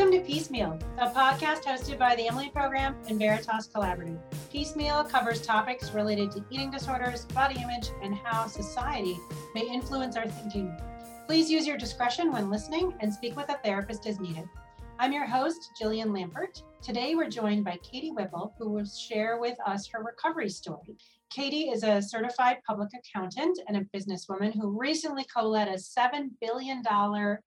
Welcome to Piecemeal, a podcast hosted by the Emily Program and Veritas Collaborative. Piecemeal covers topics related to eating disorders, body image, and how society may influence our thinking. Please use your discretion when listening and speak with a therapist as needed. I'm your host, Jillian Lampert. Today, we're joined by Katie Whipple, who will share with us her recovery story. Katie is a certified public accountant and a businesswoman who recently co led a $7 billion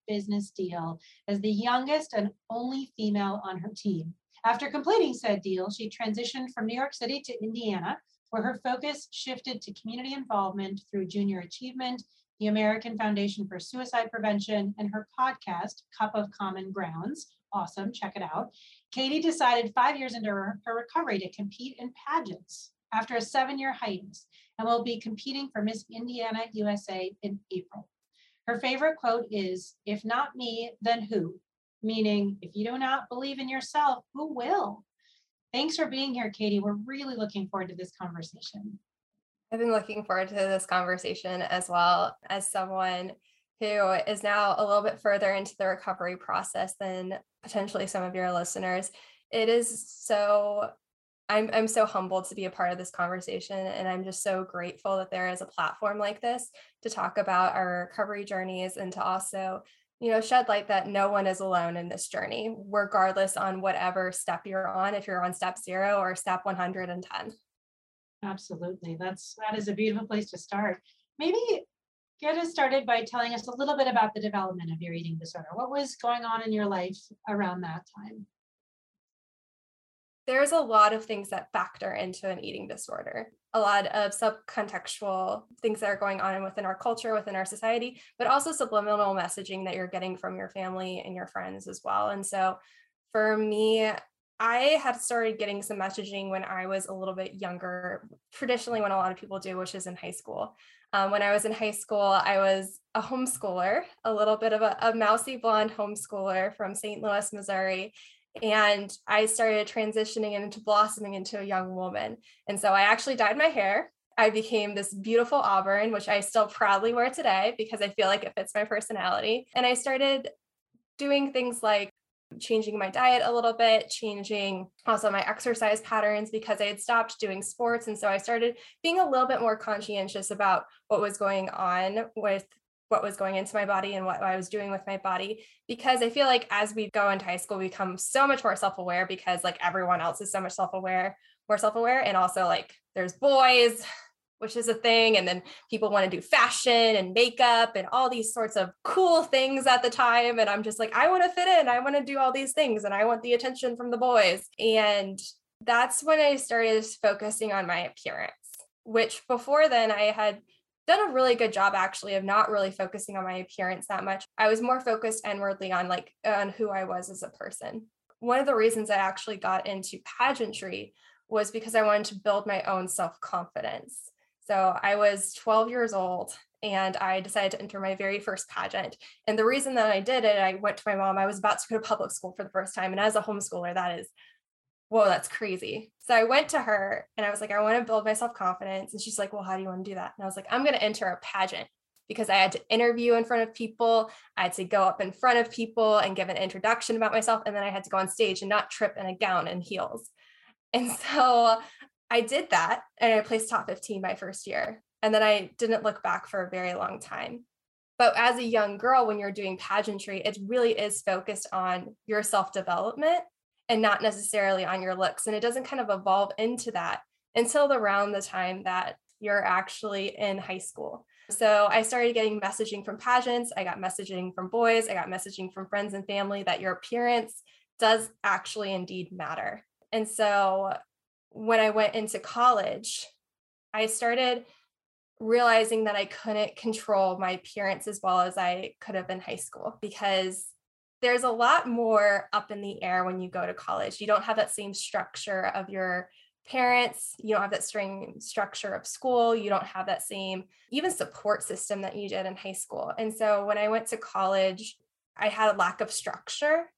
business deal as the youngest and only female on her team. After completing said deal, she transitioned from New York City to Indiana, where her focus shifted to community involvement through junior achievement, the American Foundation for Suicide Prevention, and her podcast, Cup of Common Grounds. Awesome, check it out. Katie decided five years into her, her recovery to compete in pageants after a seven year hiatus and will be competing for Miss Indiana USA in April. Her favorite quote is If not me, then who? Meaning, if you do not believe in yourself, who will? Thanks for being here, Katie. We're really looking forward to this conversation. I've been looking forward to this conversation as well as someone who is now a little bit further into the recovery process than potentially some of your listeners. It is so I'm I'm so humbled to be a part of this conversation and I'm just so grateful that there is a platform like this to talk about our recovery journeys and to also you know shed light that no one is alone in this journey regardless on whatever step you're on if you're on step 0 or step 110. Absolutely. That's that is a beautiful place to start. Maybe get us started by telling us a little bit about the development of your eating disorder. What was going on in your life around that time? There's a lot of things that factor into an eating disorder a lot of subcontextual things that are going on within our culture within our society but also subliminal messaging that you're getting from your family and your friends as well and so for me I had started getting some messaging when I was a little bit younger, traditionally, when a lot of people do, which is in high school. Um, when I was in high school, I was a homeschooler, a little bit of a, a mousy blonde homeschooler from St. Louis, Missouri and I started transitioning into blossoming into a young woman. And so I actually dyed my hair. I became this beautiful auburn, which I still proudly wear today because I feel like it fits my personality. And I started doing things like changing my diet a little bit, changing also my exercise patterns because I had stopped doing sports. And so I started being a little bit more conscientious about what was going on with what was going into my body and what I was doing with my body because I feel like as we go into high school we become so much more self-aware because like everyone else is so much self-aware more self-aware and also like there's boys which is a thing and then people want to do fashion and makeup and all these sorts of cool things at the time and I'm just like I want to fit in I want to do all these things and I want the attention from the boys. And that's when I started focusing on my appearance which before then I had done a really good job actually of not really focusing on my appearance that much. I was more focused inwardly on like on who I was as a person. One of the reasons I actually got into pageantry was because I wanted to build my own self-confidence. So I was 12 years old and I decided to enter my very first pageant. And the reason that I did it, I went to my mom. I was about to go to public school for the first time. And as a homeschooler, that is whoa, that's crazy. So I went to her and I was like, I want to build my self confidence. And she's like, well, how do you want to do that? And I was like, I'm going to enter a pageant because I had to interview in front of people. I had to go up in front of people and give an introduction about myself. And then I had to go on stage and not trip in a gown and heels. And so I did that and I placed top 15 my first year. And then I didn't look back for a very long time. But as a young girl, when you're doing pageantry, it really is focused on your self development and not necessarily on your looks. And it doesn't kind of evolve into that until around the time that you're actually in high school. So I started getting messaging from pageants. I got messaging from boys. I got messaging from friends and family that your appearance does actually indeed matter. And so when I went into college, I started realizing that I couldn't control my appearance as well as I could have in high school because there's a lot more up in the air when you go to college. You don't have that same structure of your parents, you don't have that same structure of school, you don't have that same even support system that you did in high school. And so when I went to college, I had a lack of structure.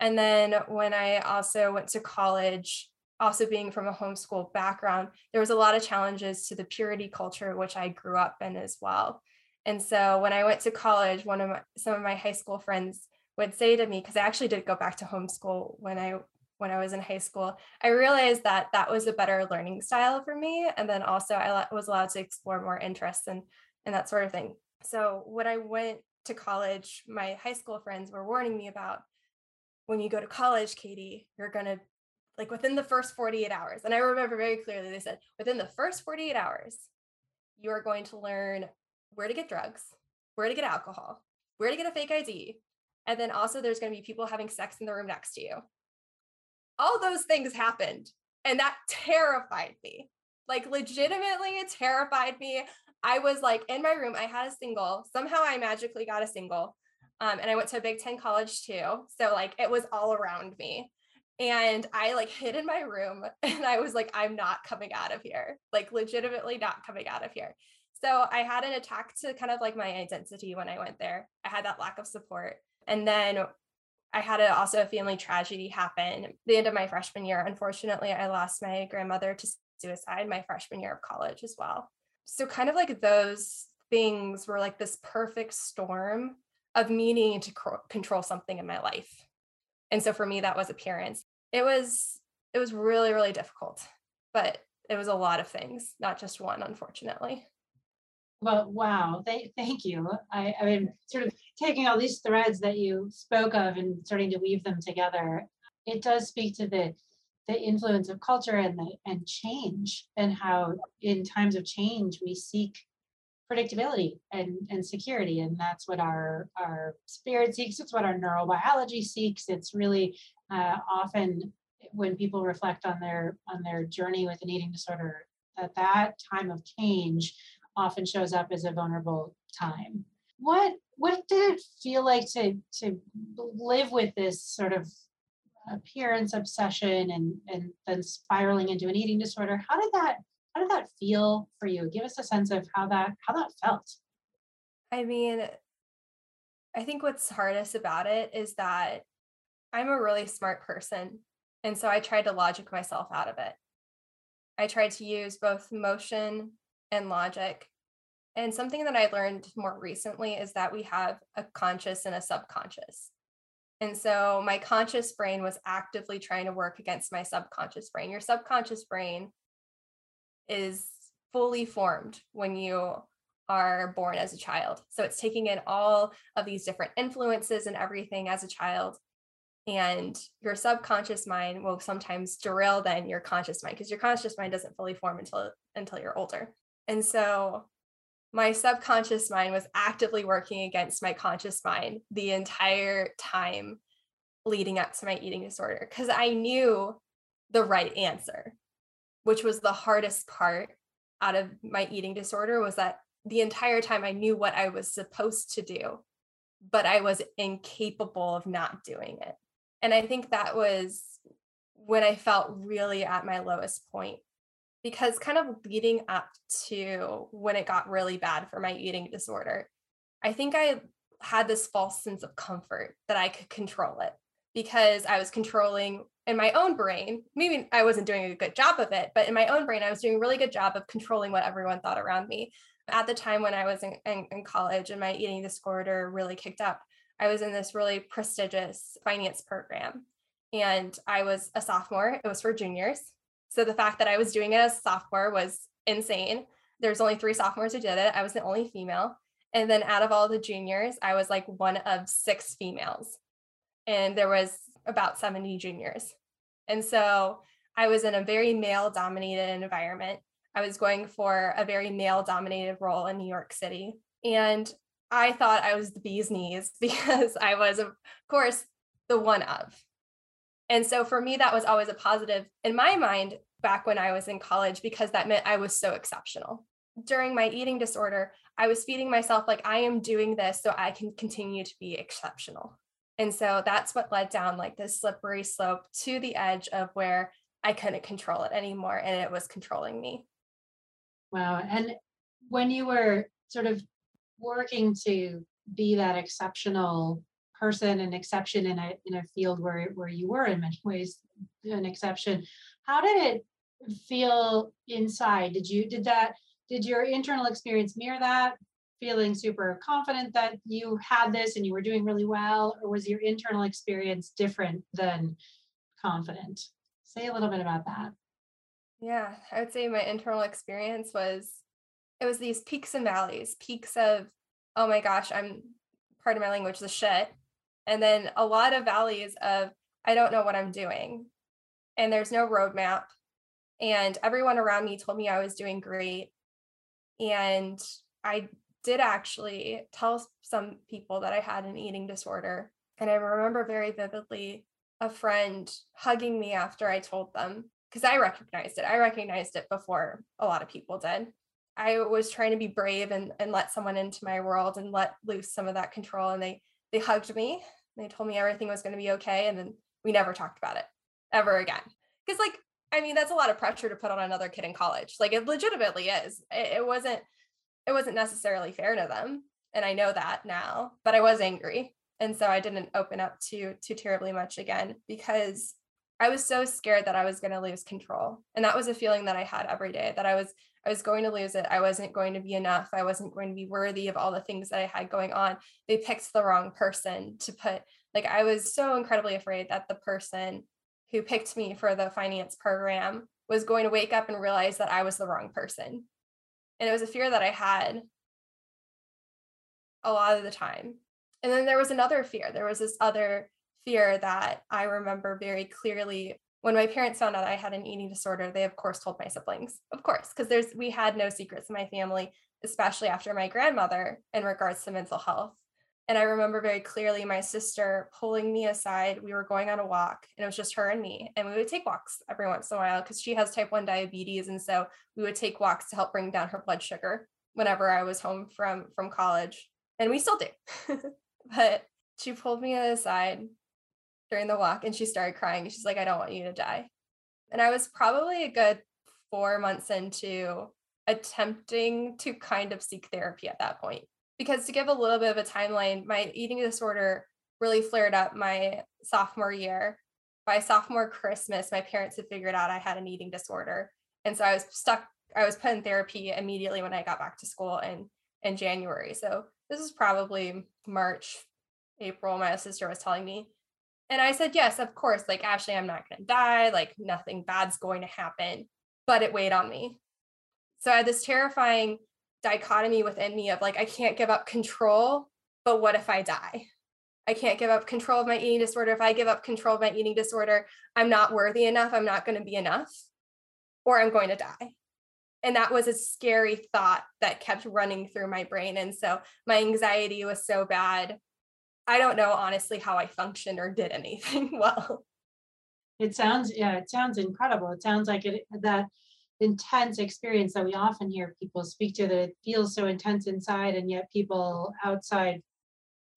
And then when I also went to college, also being from a homeschool background, there was a lot of challenges to the purity culture, which I grew up in as well. And so when I went to college, one of my, some of my high school friends would say to me because I actually did go back to homeschool when I when I was in high school, I realized that that was a better learning style for me. And then also I was allowed to explore more interests and, and that sort of thing. So when I went to college, my high school friends were warning me about when you go to college, Katie, you're going to like within the first 48 hours. And I remember very clearly they said within the first 48 hours, you are going to learn where to get drugs, where to get alcohol, where to get a fake ID. And then also there's going to be people having sex in the room next to you. All those things happened and that terrified me. Like legitimately it terrified me. I was like in my room i had a single. Somehow i magically got a single um, and i went to a big 10 college too so like it was all around me. And i like hid in my room and i was like i'm not coming out of here. Like legitimately not coming out of here. So i had an attack to kind of like my identity when i went there. I had that lack of support and then I had a, also a family tragedy happen the end of my freshman year. Unfortunately, I lost my grandmother to suicide my freshman year of college as well. So, kind of like those things were like this perfect storm of needing to c- control something in my life. And so for me, that was appearance. It was it was really really difficult, but it was a lot of things, not just one, unfortunately. Well, wow. Thank, thank you. I, I mean, sort of taking all these threads that you spoke of and starting to weave them together, it does speak to the the influence of culture and the and change and how in times of change we seek predictability and, and security and that's what our our spirit seeks it's what our neurobiology seeks it's really uh, often when people reflect on their on their journey with an eating disorder that that time of change often shows up as a vulnerable time. What what did it feel like to to live with this sort of appearance obsession and and then spiraling into an eating disorder? How did that how did that feel for you? Give us a sense of how that how that felt. I mean, I think what's hardest about it is that I'm a really smart person. And so I tried to logic myself out of it. I tried to use both motion and logic. And something that I learned more recently is that we have a conscious and a subconscious. And so my conscious brain was actively trying to work against my subconscious brain. Your subconscious brain is fully formed when you are born as a child. So it's taking in all of these different influences and everything as a child. And your subconscious mind will sometimes derail then your conscious mind because your conscious mind doesn't fully form until until you're older. And so my subconscious mind was actively working against my conscious mind the entire time leading up to my eating disorder because I knew the right answer, which was the hardest part out of my eating disorder was that the entire time I knew what I was supposed to do, but I was incapable of not doing it. And I think that was when I felt really at my lowest point because kind of leading up to when it got really bad for my eating disorder, I think I had this false sense of comfort that I could control it because I was controlling in my own brain. Maybe I wasn't doing a good job of it, but in my own brain, I was doing a really good job of controlling what everyone thought around me. At the time when I was in, in, in college and my eating disorder really kicked up, I was in this really prestigious finance program. And I was a sophomore, it was for juniors. So the fact that I was doing it as sophomore was insane. There's only three sophomores who did it. I was the only female. And then out of all the juniors, I was like one of six females. And there was about 70 juniors. And so I was in a very male dominated environment. I was going for a very male dominated role in New York City. And I thought I was the bee's knees because I was, of course, the one of. And so for me, that was always a positive in my mind back when I was in college because that meant I was so exceptional. During my eating disorder, I was feeding myself like I am doing this so I can continue to be exceptional. And so that's what led down like this slippery slope to the edge of where I couldn't control it anymore and it was controlling me. Wow. And when you were sort of working to be that exceptional person, an exception in a in a field where where you were in many ways an exception. How did it feel inside? Did you did that did your internal experience mirror that? feeling super confident that you had this and you were doing really well or was your internal experience different than confident say a little bit about that yeah i would say my internal experience was it was these peaks and valleys peaks of oh my gosh i'm part of my language the shit and then a lot of valleys of i don't know what i'm doing and there's no roadmap and everyone around me told me i was doing great and i did actually tell some people that I had an eating disorder. And I remember very vividly a friend hugging me after I told them because I recognized it. I recognized it before a lot of people did. I was trying to be brave and, and let someone into my world and let loose some of that control. And they they hugged me. They told me everything was going to be okay. And then we never talked about it ever again. Because like, I mean, that's a lot of pressure to put on another kid in college. Like it legitimately is. It, it wasn't it wasn't necessarily fair to them and i know that now but i was angry and so i didn't open up too too terribly much again because i was so scared that i was going to lose control and that was a feeling that i had every day that i was i was going to lose it i wasn't going to be enough i wasn't going to be worthy of all the things that i had going on they picked the wrong person to put like i was so incredibly afraid that the person who picked me for the finance program was going to wake up and realize that i was the wrong person and it was a fear that I had a lot of the time. And then there was another fear. There was this other fear that I remember very clearly when my parents found out I had an eating disorder, they of course told my siblings, of course, because there's we had no secrets in my family, especially after my grandmother in regards to mental health. And I remember very clearly my sister pulling me aside. We were going on a walk and it was just her and me. And we would take walks every once in a while because she has type 1 diabetes. And so we would take walks to help bring down her blood sugar whenever I was home from from college. And we still do. but she pulled me aside during the walk and she started crying. She's like, I don't want you to die. And I was probably a good four months into attempting to kind of seek therapy at that point because to give a little bit of a timeline, my eating disorder really flared up my sophomore year. By sophomore Christmas, my parents had figured out I had an eating disorder. And so I was stuck, I was put in therapy immediately when I got back to school in, in January. So this is probably March, April, my sister was telling me. And I said, yes, of course. Like, Ashley, I'm not going to die. Like, nothing bad's going to happen. But it weighed on me. So I had this terrifying dichotomy within me of like, I can't give up control, but what if I die? I can't give up control of my eating disorder. If I give up control of my eating disorder, I'm not worthy enough. I'm not going to be enough, or I'm going to die. And that was a scary thought that kept running through my brain. And so my anxiety was so bad. I don't know honestly how I functioned or did anything well. It sounds, yeah, it sounds incredible. It sounds like it that intense experience that we often hear people speak to that it feels so intense inside and yet people outside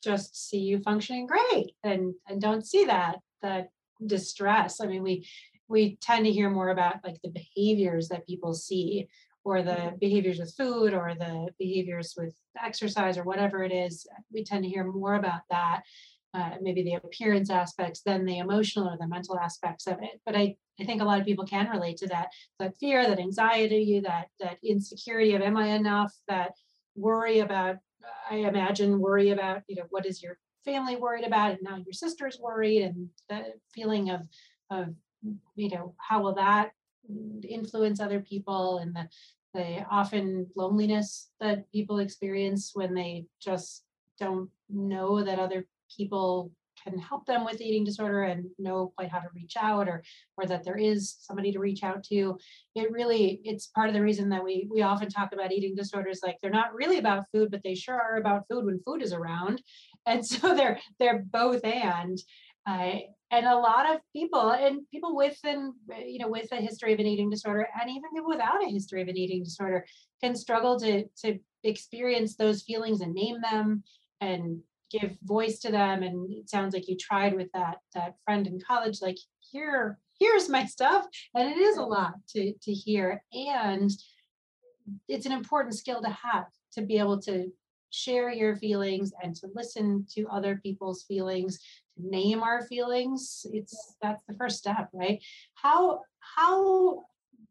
just see you functioning great and and don't see that that distress i mean we we tend to hear more about like the behaviors that people see or the behaviors with food or the behaviors with exercise or whatever it is we tend to hear more about that uh, maybe the appearance aspects than the emotional or the mental aspects of it. But I, I think a lot of people can relate to that, that fear, that anxiety, that that insecurity of am I enough, that worry about, I imagine worry about, you know, what is your family worried about, and now your sister's worried, and the feeling of of you know how will that influence other people and the the often loneliness that people experience when they just don't know that other people can help them with eating disorder and know quite how to reach out or or that there is somebody to reach out to. It really it's part of the reason that we we often talk about eating disorders like they're not really about food but they sure are about food when food is around. And so they're they're both and uh, and a lot of people and people with you know with a history of an eating disorder and even people without a history of an eating disorder can struggle to to experience those feelings and name them and give voice to them. And it sounds like you tried with that that friend in college like here here's my stuff. And it is a lot to to hear. And it's an important skill to have to be able to share your feelings and to listen to other people's feelings name our feelings it's that's the first step right? How how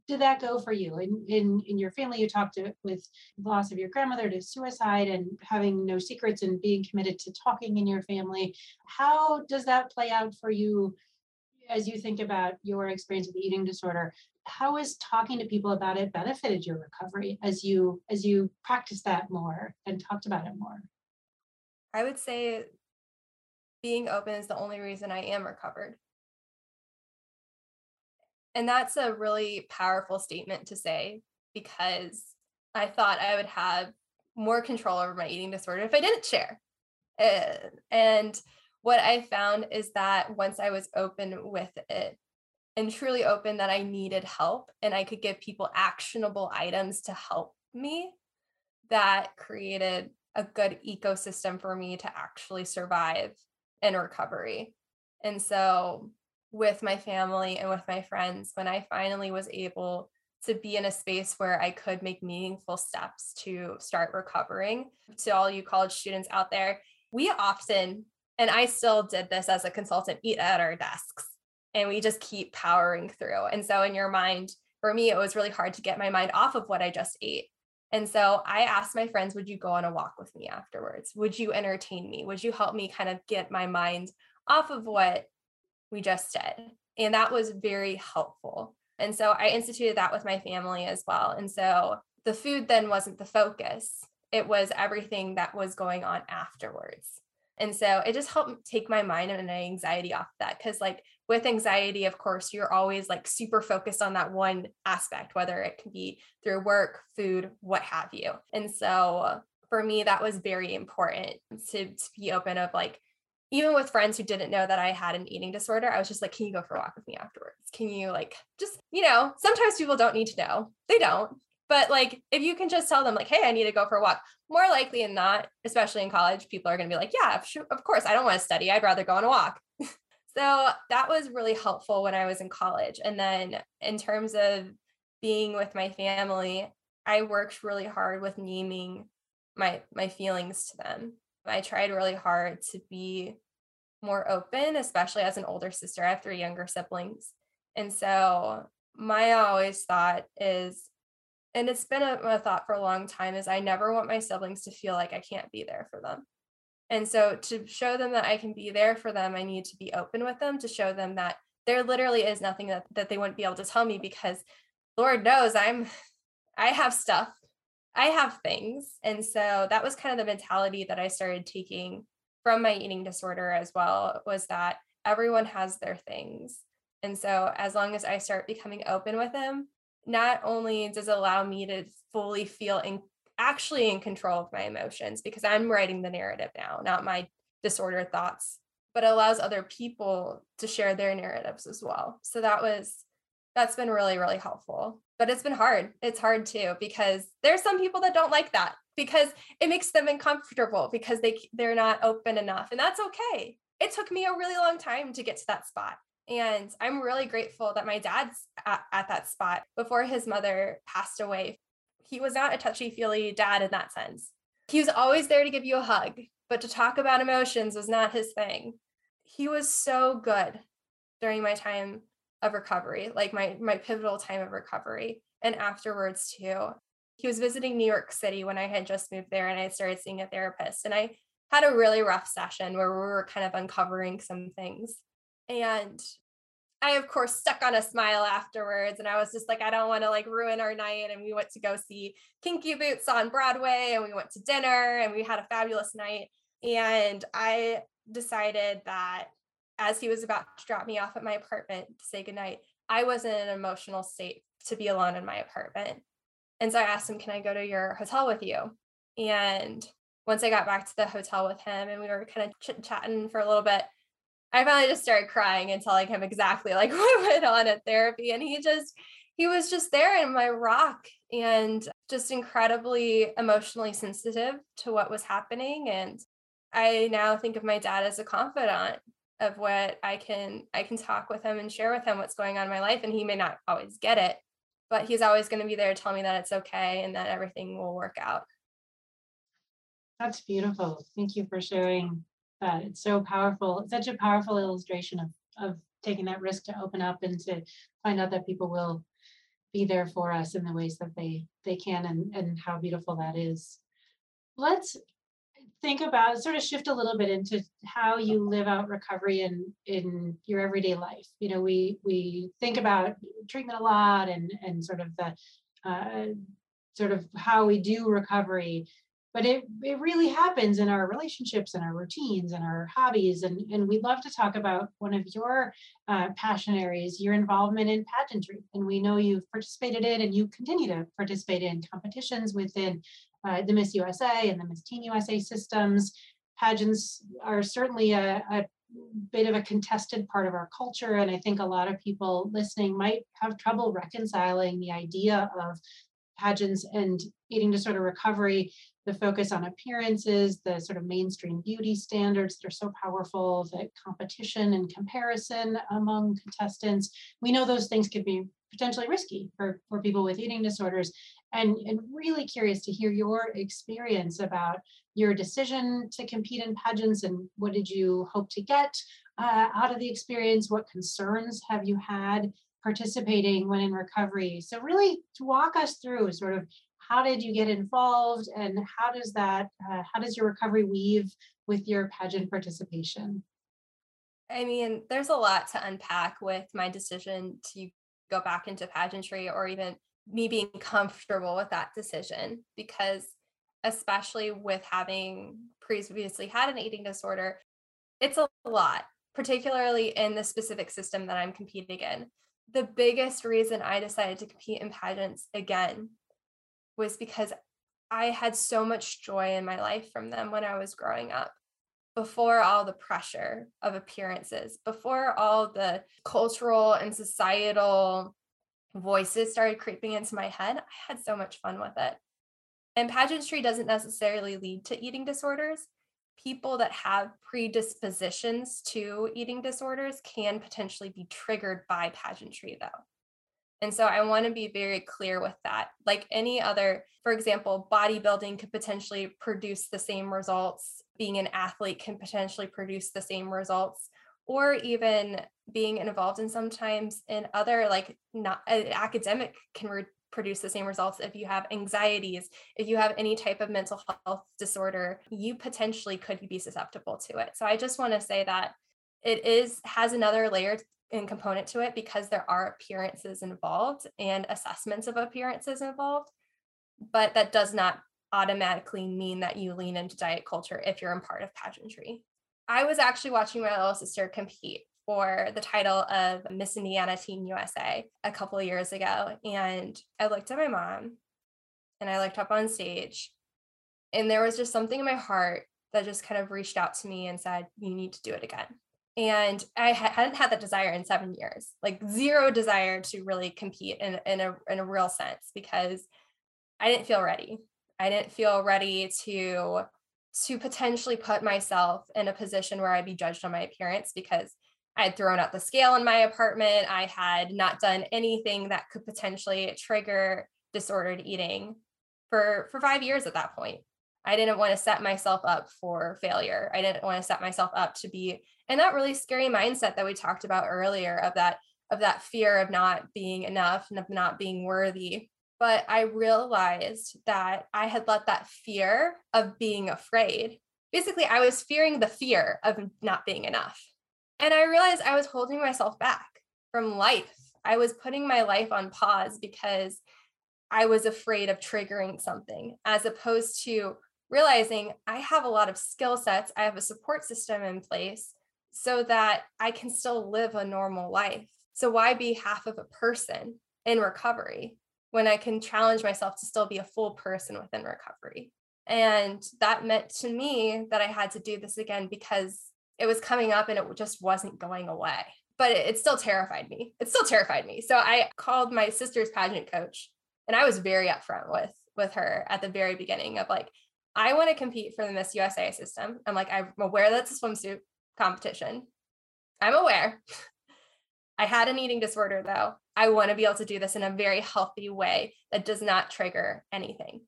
did that go for you? In in in your family you talked to, with loss of your grandmother to suicide and having no secrets and being committed to talking in your family. How does that play out for you as you think about your experience with eating disorder? How has talking to people about it benefited your recovery as you as you practice that more and talked about it more? I would say being open is the only reason i am recovered and that's a really powerful statement to say because I thought I would have more control over my eating disorder if I didn't share. Uh, and what I found is that once I was open with it and truly open that I needed help and I could give people actionable items to help me, that created a good ecosystem for me to actually survive in recovery. And so with my family and with my friends when I finally was able to be in a space where I could make meaningful steps to start recovering. To all you college students out there, we often, and I still did this as a consultant, eat at our desks and we just keep powering through. And so, in your mind, for me, it was really hard to get my mind off of what I just ate. And so I asked my friends, Would you go on a walk with me afterwards? Would you entertain me? Would you help me kind of get my mind off of what we just did. And that was very helpful. And so I instituted that with my family as well. And so the food then wasn't the focus, it was everything that was going on afterwards. And so it just helped take my mind and anxiety off that. Cause, like, with anxiety, of course, you're always like super focused on that one aspect, whether it can be through work, food, what have you. And so for me, that was very important to, to be open of like, even with friends who didn't know that I had an eating disorder, I was just like, can you go for a walk with me afterwards? Can you like just, you know, sometimes people don't need to know. They don't. But like if you can just tell them like, hey, I need to go for a walk, more likely than not, especially in college, people are going to be like, yeah, of course, I don't want to study. I'd rather go on a walk. So that was really helpful when I was in college. And then in terms of being with my family, I worked really hard with naming my my feelings to them. I tried really hard to be more open, especially as an older sister. I have three younger siblings. And so my always thought is, and it's been a, a, thought for a long time, is I never want my siblings to feel like I can't be there for them. And so to show them that I can be there for them, I need to be open with them to show them that there literally is nothing that, that they wouldn't be able to tell me because Lord knows I'm I have stuff. I have things. And so that was kind of the mentality that I started taking from my eating disorder as well was that everyone has their things. And so as long as I start becoming open with them, not only does it allow me to fully feel in actually in control of my emotions because I'm writing the narrative now, not my disorder thoughts, but allows other people to share their narratives as well. So that was that's been really really helpful. But it's been hard. It's hard too because there's some people that don't like that because it makes them uncomfortable because they they're not open enough and that's okay it took me a really long time to get to that spot and i'm really grateful that my dad's at, at that spot before his mother passed away he was not a touchy feely dad in that sense he was always there to give you a hug but to talk about emotions was not his thing he was so good during my time of recovery like my my pivotal time of recovery and afterwards too he was visiting New York City when I had just moved there and I started seeing a therapist. And I had a really rough session where we were kind of uncovering some things. And I, of course, stuck on a smile afterwards. And I was just like, I don't want to like ruin our night. And we went to go see Kinky Boots on Broadway and we went to dinner and we had a fabulous night. And I decided that as he was about to drop me off at my apartment to say goodnight, I was in an emotional state to be alone in my apartment. And so I asked him, Can I go to your hotel with you? And once I got back to the hotel with him and we were kind of chit chatting for a little bit, I finally just started crying and telling him exactly like what went on at therapy. And he just, he was just there in my rock and just incredibly emotionally sensitive to what was happening. And I now think of my dad as a confidant of what I can I can talk with him and share with him what's going on in my life. And he may not always get it, but he's always going to be there to tell me that it's okay and that everything will work out. That's beautiful. Thank you for sharing that. It's so powerful. Such a powerful illustration of, of taking that risk to open up and to find out that people will be there for us in the ways that they they can and and how beautiful that is let's think about sort of shift a little bit into how you live out recovery in in your everyday life you know we we think about treatment a lot and and sort of the uh, sort of how we do recovery but it, it really happens in our relationships and our routines and our hobbies and, and we'd love to talk about one of your uh, passion areas your involvement in pageantry. And we know you've participated in and you continue to participate in competitions within uh, the miss usa and the miss teen usa systems. Pageants are certainly a, a bit of a contested part of our culture and i think a lot of people listening might have trouble reconciling the idea of pageants and eating disorder recovery the focus on appearances, the sort of mainstream beauty standards that are so powerful, the competition and comparison among contestants. We know those things could be potentially risky for, for people with eating disorders. And, and really curious to hear your experience about your decision to compete in pageants and what did you hope to get uh, out of the experience? What concerns have you had participating when in recovery? So really to walk us through sort of how did you get involved and how does that uh, how does your recovery weave with your pageant participation? I mean there's a lot to unpack with my decision to go back into pageantry or even me being comfortable with that decision because especially with having previously had an eating disorder it's a lot particularly in the specific system that i'm competing in. The biggest reason i decided to compete in pageants again was because I had so much joy in my life from them when I was growing up. Before all the pressure of appearances, before all the cultural and societal voices started creeping into my head, I had so much fun with it. And pageantry doesn't necessarily lead to eating disorders. People that have predispositions to eating disorders can potentially be triggered by pageantry, though. And so I want to be very clear with that. Like any other, for example, bodybuilding could potentially produce the same results, being an athlete can potentially produce the same results, or even being involved in sometimes in other, like not academic can re- produce the same results if you have anxieties if you have any type of mental health disorder you potentially could be susceptible to it so i just want to say that it is has another layer and component to it because there are appearances involved and assessments of appearances involved but that does not automatically mean that you lean into diet culture if you're in part of pageantry. I was actually watching my little sister compete for the title of miss indiana teen usa a couple of years ago and i looked at my mom and i looked up on stage and there was just something in my heart that just kind of reached out to me and said you need to do it again and I hadn't had that desire in seven years, like zero desire to really compete in, in a in a real sense because I didn't feel ready. I didn't feel ready to to potentially put myself in a position where I'd be judged on my appearance because I had thrown out the scale in my apartment. I had not done anything that could potentially trigger disordered eating for for five years at that point. I didn't want to set myself up for failure. I didn't want to set myself up to be in that really scary mindset that we talked about earlier of that of that fear of not being enough and of not being worthy. But I realized that I had let that fear of being afraid. Basically, I was fearing the fear of not being enough. And I realized I was holding myself back from life. I was putting my life on pause because I was afraid of triggering something, as opposed to realizing I have a lot of skill sets, I have a support system in place so that I can still live a normal life. So, why be half of a person in recovery when I can challenge myself to still be a full person within recovery? And that meant to me that I had to do this again because it was coming up and it just wasn't going away. But it, still terrified me. It still terrified me. So I called my sister's pageant coach and I was very upfront with with her at the very beginning of like, I want to compete for the Miss USA system. I'm like, I'm aware that's a swimsuit competition. I'm aware. I had an eating disorder though. I want to be able to do this in a very healthy way that does not trigger anything.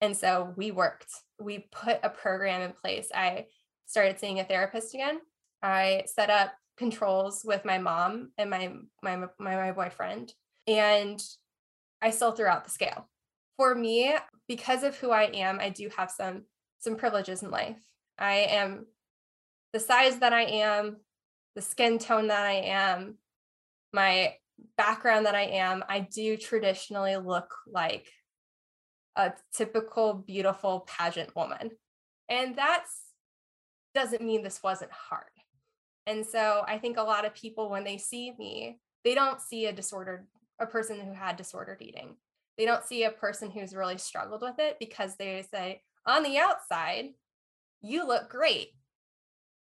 And so we worked. We put a program in place. I started seeing a therapist again. I set up controls with my mom and my my my, my boyfriend and I still threw out the scale. For me, because of who I am, I do have some some privileges in life. I am the size that I am, the skin tone that I am, my background that I am, I do traditionally look like a typical beautiful pageant woman. And that's doesn't mean this wasn't hard. And so I think a lot of people when they see me, they don't see a disordered a person who had disordered eating. They don't see a person who's really struggled with it because they say on the outside, you look great.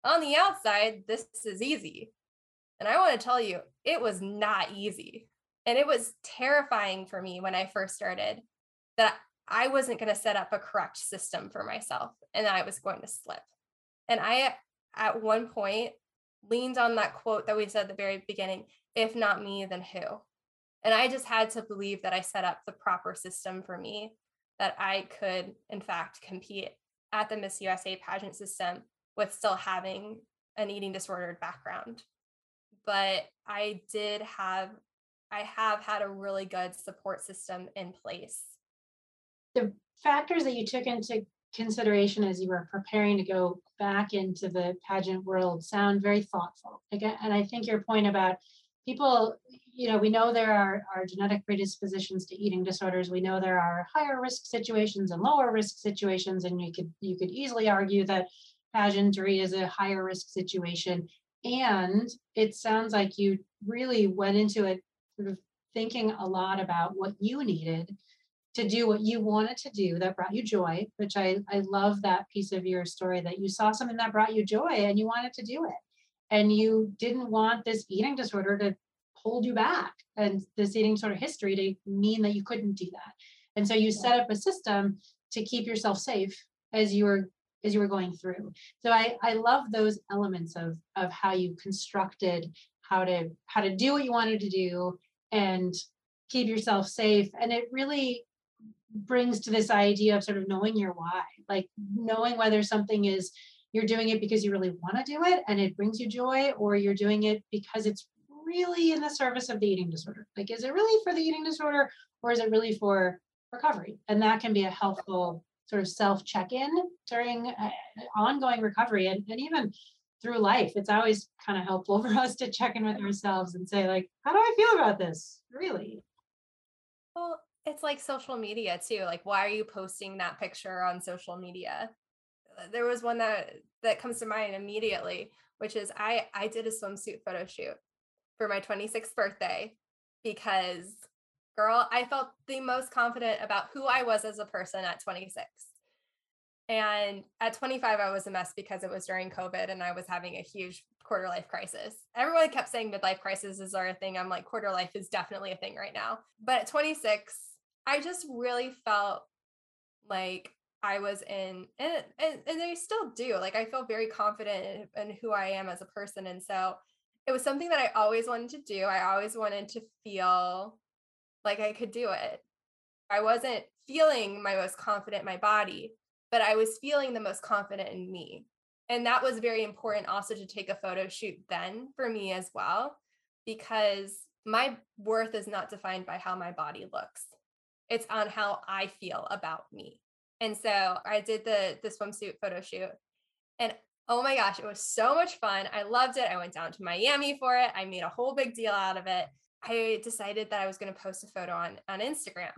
On the outside, this is easy. And I want to tell you, it was not easy. And it was terrifying for me when I first started that I wasn't going to set up a correct system for myself and I was going to slip. And I, at one point, leaned on that quote that we said at the very beginning if not me, then who? And I just had to believe that I set up the proper system for me, that I could, in fact, compete at the Miss USA pageant system with still having an eating disordered background. But I did have, I have had a really good support system in place. The factors that you took into consideration as you were preparing to go back into the pageant world sound very thoughtful. Again, and I think your point about people, you know, we know there are, are genetic predispositions to eating disorders. We know there are higher risk situations and lower risk situations, and you could you could easily argue that pageantry is a higher risk situation. And it sounds like you really went into it sort of thinking a lot about what you needed to do what you wanted to do that brought you joy, which I, I love that piece of your story that you saw something that brought you joy and you wanted to do it. And you didn't want this eating disorder to hold you back and this eating sort of history to mean that you couldn't do that. And so you set up a system to keep yourself safe as you were as you were going through. So I, I love those elements of of how you constructed how to how to do what you wanted to do and keep yourself safe. And it really brings to this idea of sort of knowing your why, like knowing whether something is you're doing it because you really want to do it and it brings you joy, or you're doing it because it's really in the service of the eating disorder. Like, is it really for the eating disorder or is it really for recovery? And that can be a helpful sort of self check in during uh, ongoing recovery and, and even through life. It's always kind of helpful for us to check in with ourselves and say, like, how do I feel about this? Really? Well, it's like social media too. Like, why are you posting that picture on social media? Uh, there was one that that comes to mind immediately, which is I I did a swimsuit photo shoot for my 26th birthday because girl, I felt the most confident about who I was as a person at 26. And at 25, I was a mess because it was during COVID and I was having a huge quarter life crisis. Everyone kept saying midlife crises are a thing. I'm like, quarter life is definitely a thing right now. But at 26, I just really felt like I was in, and, and, and I still do. Like, I feel very confident in, in who I am as a person. And so it was something that I always wanted to do. I always wanted to feel like I could do it. I wasn't feeling my most confident in my body, but I was feeling the most confident in me. And that was very important also to take a photo shoot then for me as well, because my worth is not defined by how my body looks it's on how I feel about me. And so I did the the swimsuit photo shoot and oh my gosh, it was so much fun. I loved it. I went down to Miami for it. I made a whole big deal out of it. I decided that I was going to post a photo on on Instagram.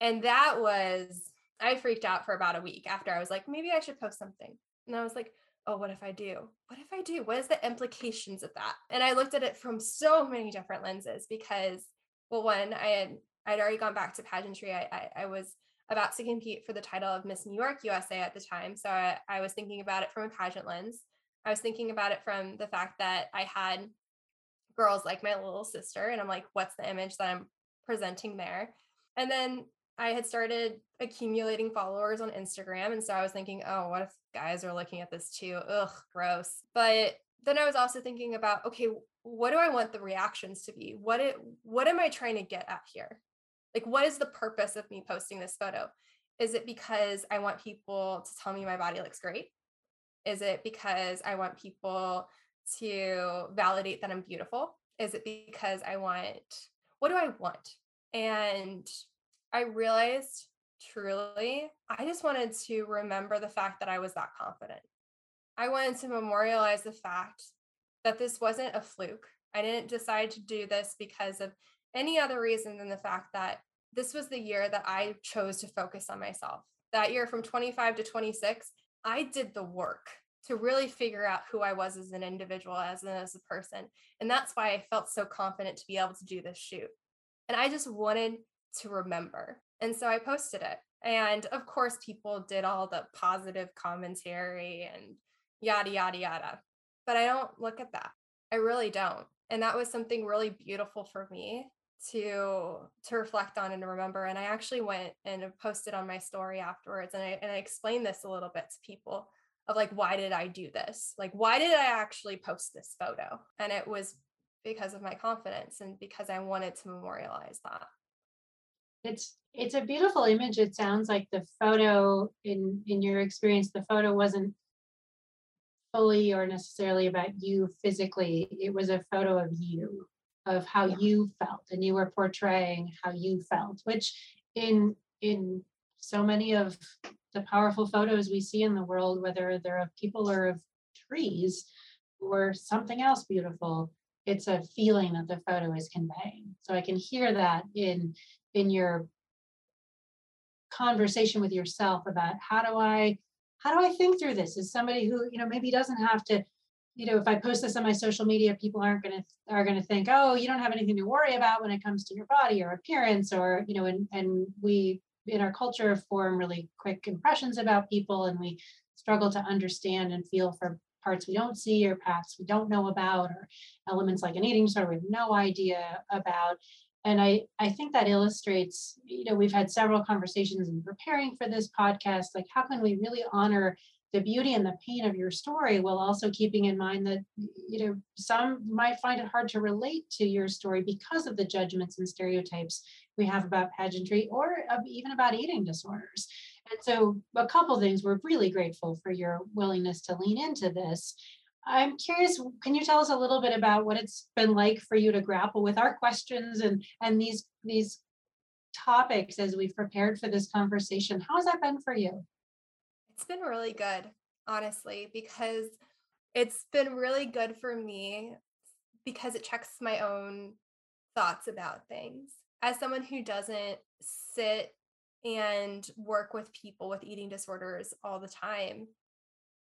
And that was I freaked out for about a week after I was like, maybe I should post something. And I was like, oh, what if I do? What if I do? What is the implications of that? And I looked at it from so many different lenses because, well, one, I had I'd already gone back to pageantry. I, I, I, was about to compete for the title of Miss New York USA at the time. So I, I was thinking about it from a pageant lens. I was thinking about it from the fact that I had girls like my little sister, and I'm like, what's the image that I'm presenting there? And then I had started accumulating followers on Instagram. And so I was thinking, oh, what if guys are looking at this too? Ugh, gross. But then I was also thinking about, okay, what do I want the reactions to be? What it what am I trying to get at here? Like, what is the purpose of me posting this photo? Is it because I want people to tell me my body looks great? Is it because I want people to validate that I'm beautiful? Is it because I want, what do I want? And I realized truly, I just wanted to remember the fact that I was that confident. I wanted to memorialize the fact that this wasn't a fluke. I didn't decide to do this because of any other reason than the fact that this was the year that I chose to focus on myself. That year from 25 to 26, I did the work to really figure out who I was as an individual, as, as a person. And that's why I felt so confident to be able to do this shoot. And I just wanted to remember. And so I posted it. And of course, people did all the positive commentary and yada, yada, yada. But I don't look at that. I really don't. And that was something really beautiful for me to to reflect on and remember and i actually went and posted on my story afterwards and i and i explained this a little bit to people of like why did i do this? Like why did i actually post this photo? And it was because of my confidence and because i wanted to memorialize that. It's it's a beautiful image it sounds like the photo in in your experience the photo wasn't fully or necessarily about you physically it was a photo of you of how yeah. you felt and you were portraying how you felt which in in so many of the powerful photos we see in the world whether they're of people or of trees or something else beautiful it's a feeling that the photo is conveying. So i can hear that in in your conversation with yourself about how do i how do i think through this? As somebody who you know maybe doesn't have to you know if i post this on my social media people aren't going to are going to think oh you don't have anything to worry about when it comes to your body or appearance or you know and and we in our culture form really quick impressions about people and we struggle to understand and feel for parts we don't see or paths we don't know about or elements like an eating disorder we have no idea about. And i i think that illustrates you know we've had several conversations in preparing for this podcast like how can we really honor the beauty and the pain of your story while also keeping in mind that you know some might find it hard to relate to your story because of the judgments and stereotypes we have about pageantry or even about eating disorders. And so a couple things we're really grateful for your willingness to lean into this. I'm curious can you tell us a little bit about what it's been like for you to grapple with our questions and and these these topics as we've prepared for this conversation? How has that been for you it's been really good, honestly, because it's been really good for me because it checks my own thoughts about things. As someone who doesn't sit and work with people with eating disorders all the time,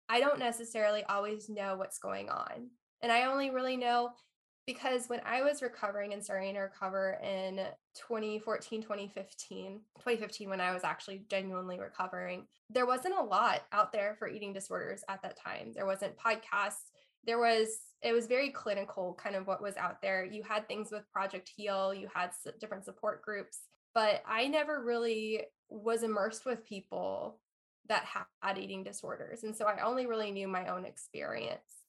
I don't necessarily always know what's going on. And I only really know because when I was recovering and starting to recover in 2014, 2015, 2015, when I was actually genuinely recovering, there wasn't a lot out there for eating disorders at that time. There wasn't podcasts. There was, it was very clinical, kind of what was out there. You had things with Project Heal, you had different support groups, but I never really was immersed with people that had eating disorders. And so I only really knew my own experience.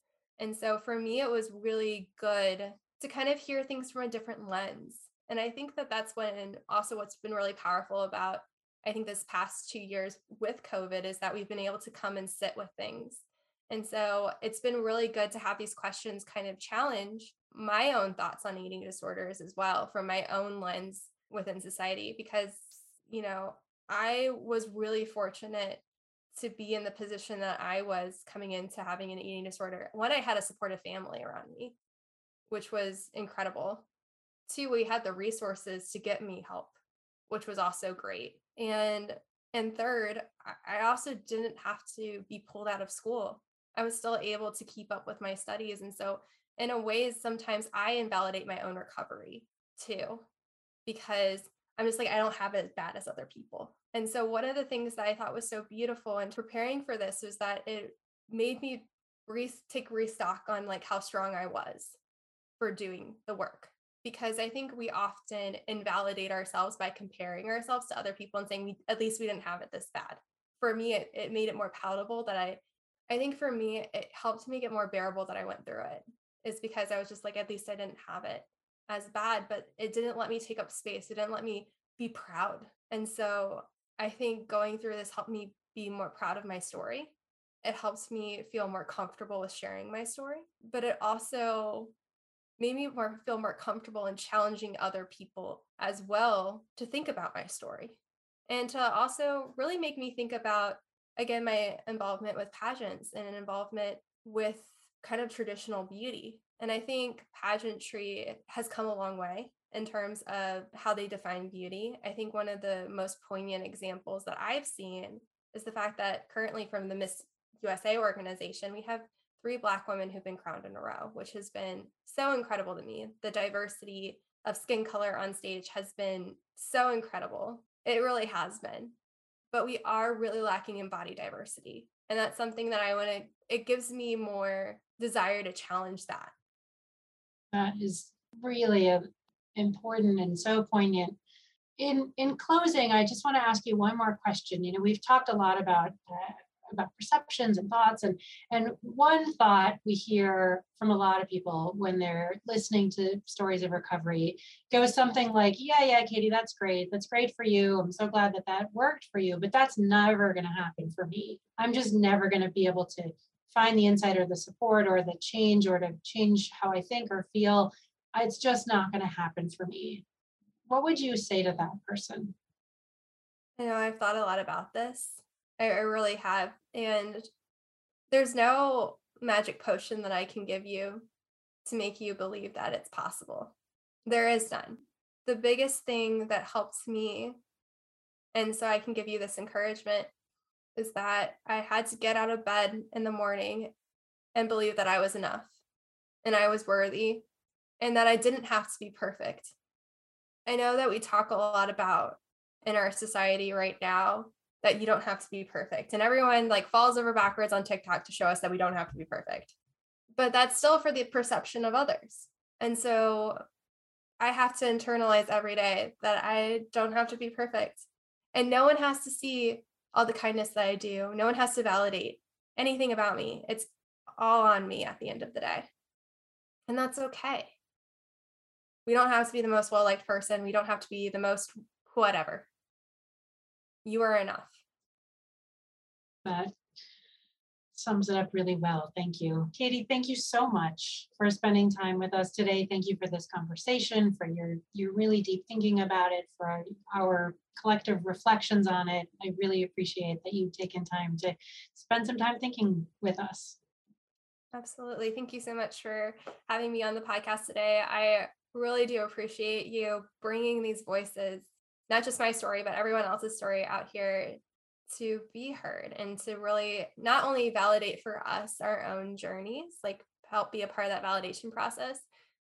And so for me, it was really good to kind of hear things from a different lens. And I think that that's when also what's been really powerful about, I think, this past two years with COVID is that we've been able to come and sit with things. And so it's been really good to have these questions kind of challenge my own thoughts on eating disorders as well from my own lens within society because, you know, I was really fortunate to be in the position that I was coming into having an eating disorder. One, I had a supportive family around me, which was incredible. Two, we had the resources to get me help, which was also great. And and third, I also didn't have to be pulled out of school. I was still able to keep up with my studies. And so in a way, sometimes I invalidate my own recovery too, because I'm just like, I don't have it as bad as other people. And so, one of the things that I thought was so beautiful in preparing for this was that it made me re- take restock on like how strong I was for doing the work. Because I think we often invalidate ourselves by comparing ourselves to other people and saying, we, at least we didn't have it this bad. For me, it, it made it more palatable that I, I think for me, it helped make it more bearable that I went through it, is because I was just like, at least I didn't have it as bad, but it didn't let me take up space. It didn't let me be proud. And so I think going through this helped me be more proud of my story. It helps me feel more comfortable with sharing my story, but it also made me more feel more comfortable in challenging other people as well to think about my story and to also really make me think about again my involvement with pageants and an involvement with kind of traditional beauty and i think pageantry has come a long way in terms of how they define beauty i think one of the most poignant examples that i've seen is the fact that currently from the miss usa organization we have three black women who've been crowned in a row which has been so incredible to me the diversity of skin color on stage has been so incredible it really has been. But we are really lacking in body diversity. And that's something that I want to, it gives me more desire to challenge that. That is really a, important and so poignant. In in closing, I just want to ask you one more question. You know, we've talked a lot about uh, about perceptions and thoughts and and one thought we hear from a lot of people when they're listening to stories of recovery goes something like yeah yeah katie that's great that's great for you i'm so glad that that worked for you but that's never going to happen for me i'm just never going to be able to find the insight or the support or the change or to change how i think or feel it's just not going to happen for me what would you say to that person I know I've thought a lot about this I, I really have. And there's no magic potion that I can give you to make you believe that it's possible. There is none. The biggest thing that helps me, and so I can give you this encouragement, is that I had to get out of bed in the morning and believe that I was enough and I was worthy and that I didn't have to be perfect. I know that we talk a lot about in our society right now that you don't have to be perfect. And everyone like falls over backwards on TikTok to show us that we don't have to be perfect. But that's still for the perception of others. And so I have to internalize every day that I don't have to be perfect. And no one has to see all the kindness that I do. No one has to validate anything about me. It's all on me at the end of the day. And that's okay. We don't have to be the most well liked person. We don't have to be the most whatever. You are enough. That sums it up really well. Thank you. Katie, thank you so much for spending time with us today. Thank you for this conversation, for your, your really deep thinking about it, for our, our collective reflections on it. I really appreciate that you've taken time to spend some time thinking with us. Absolutely. Thank you so much for having me on the podcast today. I really do appreciate you bringing these voices not just my story, but everyone else's story out here to be heard and to really not only validate for us our own journeys, like help be a part of that validation process,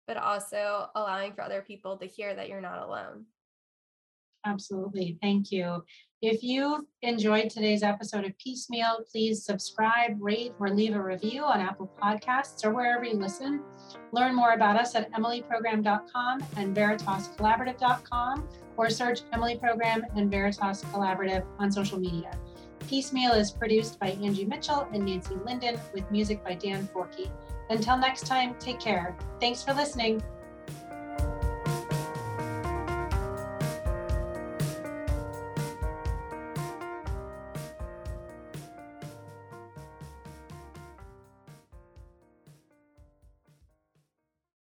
but also allowing for other people to hear that you're not alone. Absolutely. Thank you. If you enjoyed today's episode of Piecemeal, please subscribe, rate, or leave a review on Apple Podcasts or wherever you listen. Learn more about us at emilyprogram.com and veritascollaborative.com or search Emily Program and Veritas Collaborative on social media. Piecemeal is produced by Angie Mitchell and Nancy Linden with music by Dan Forkey. Until next time, take care. Thanks for listening.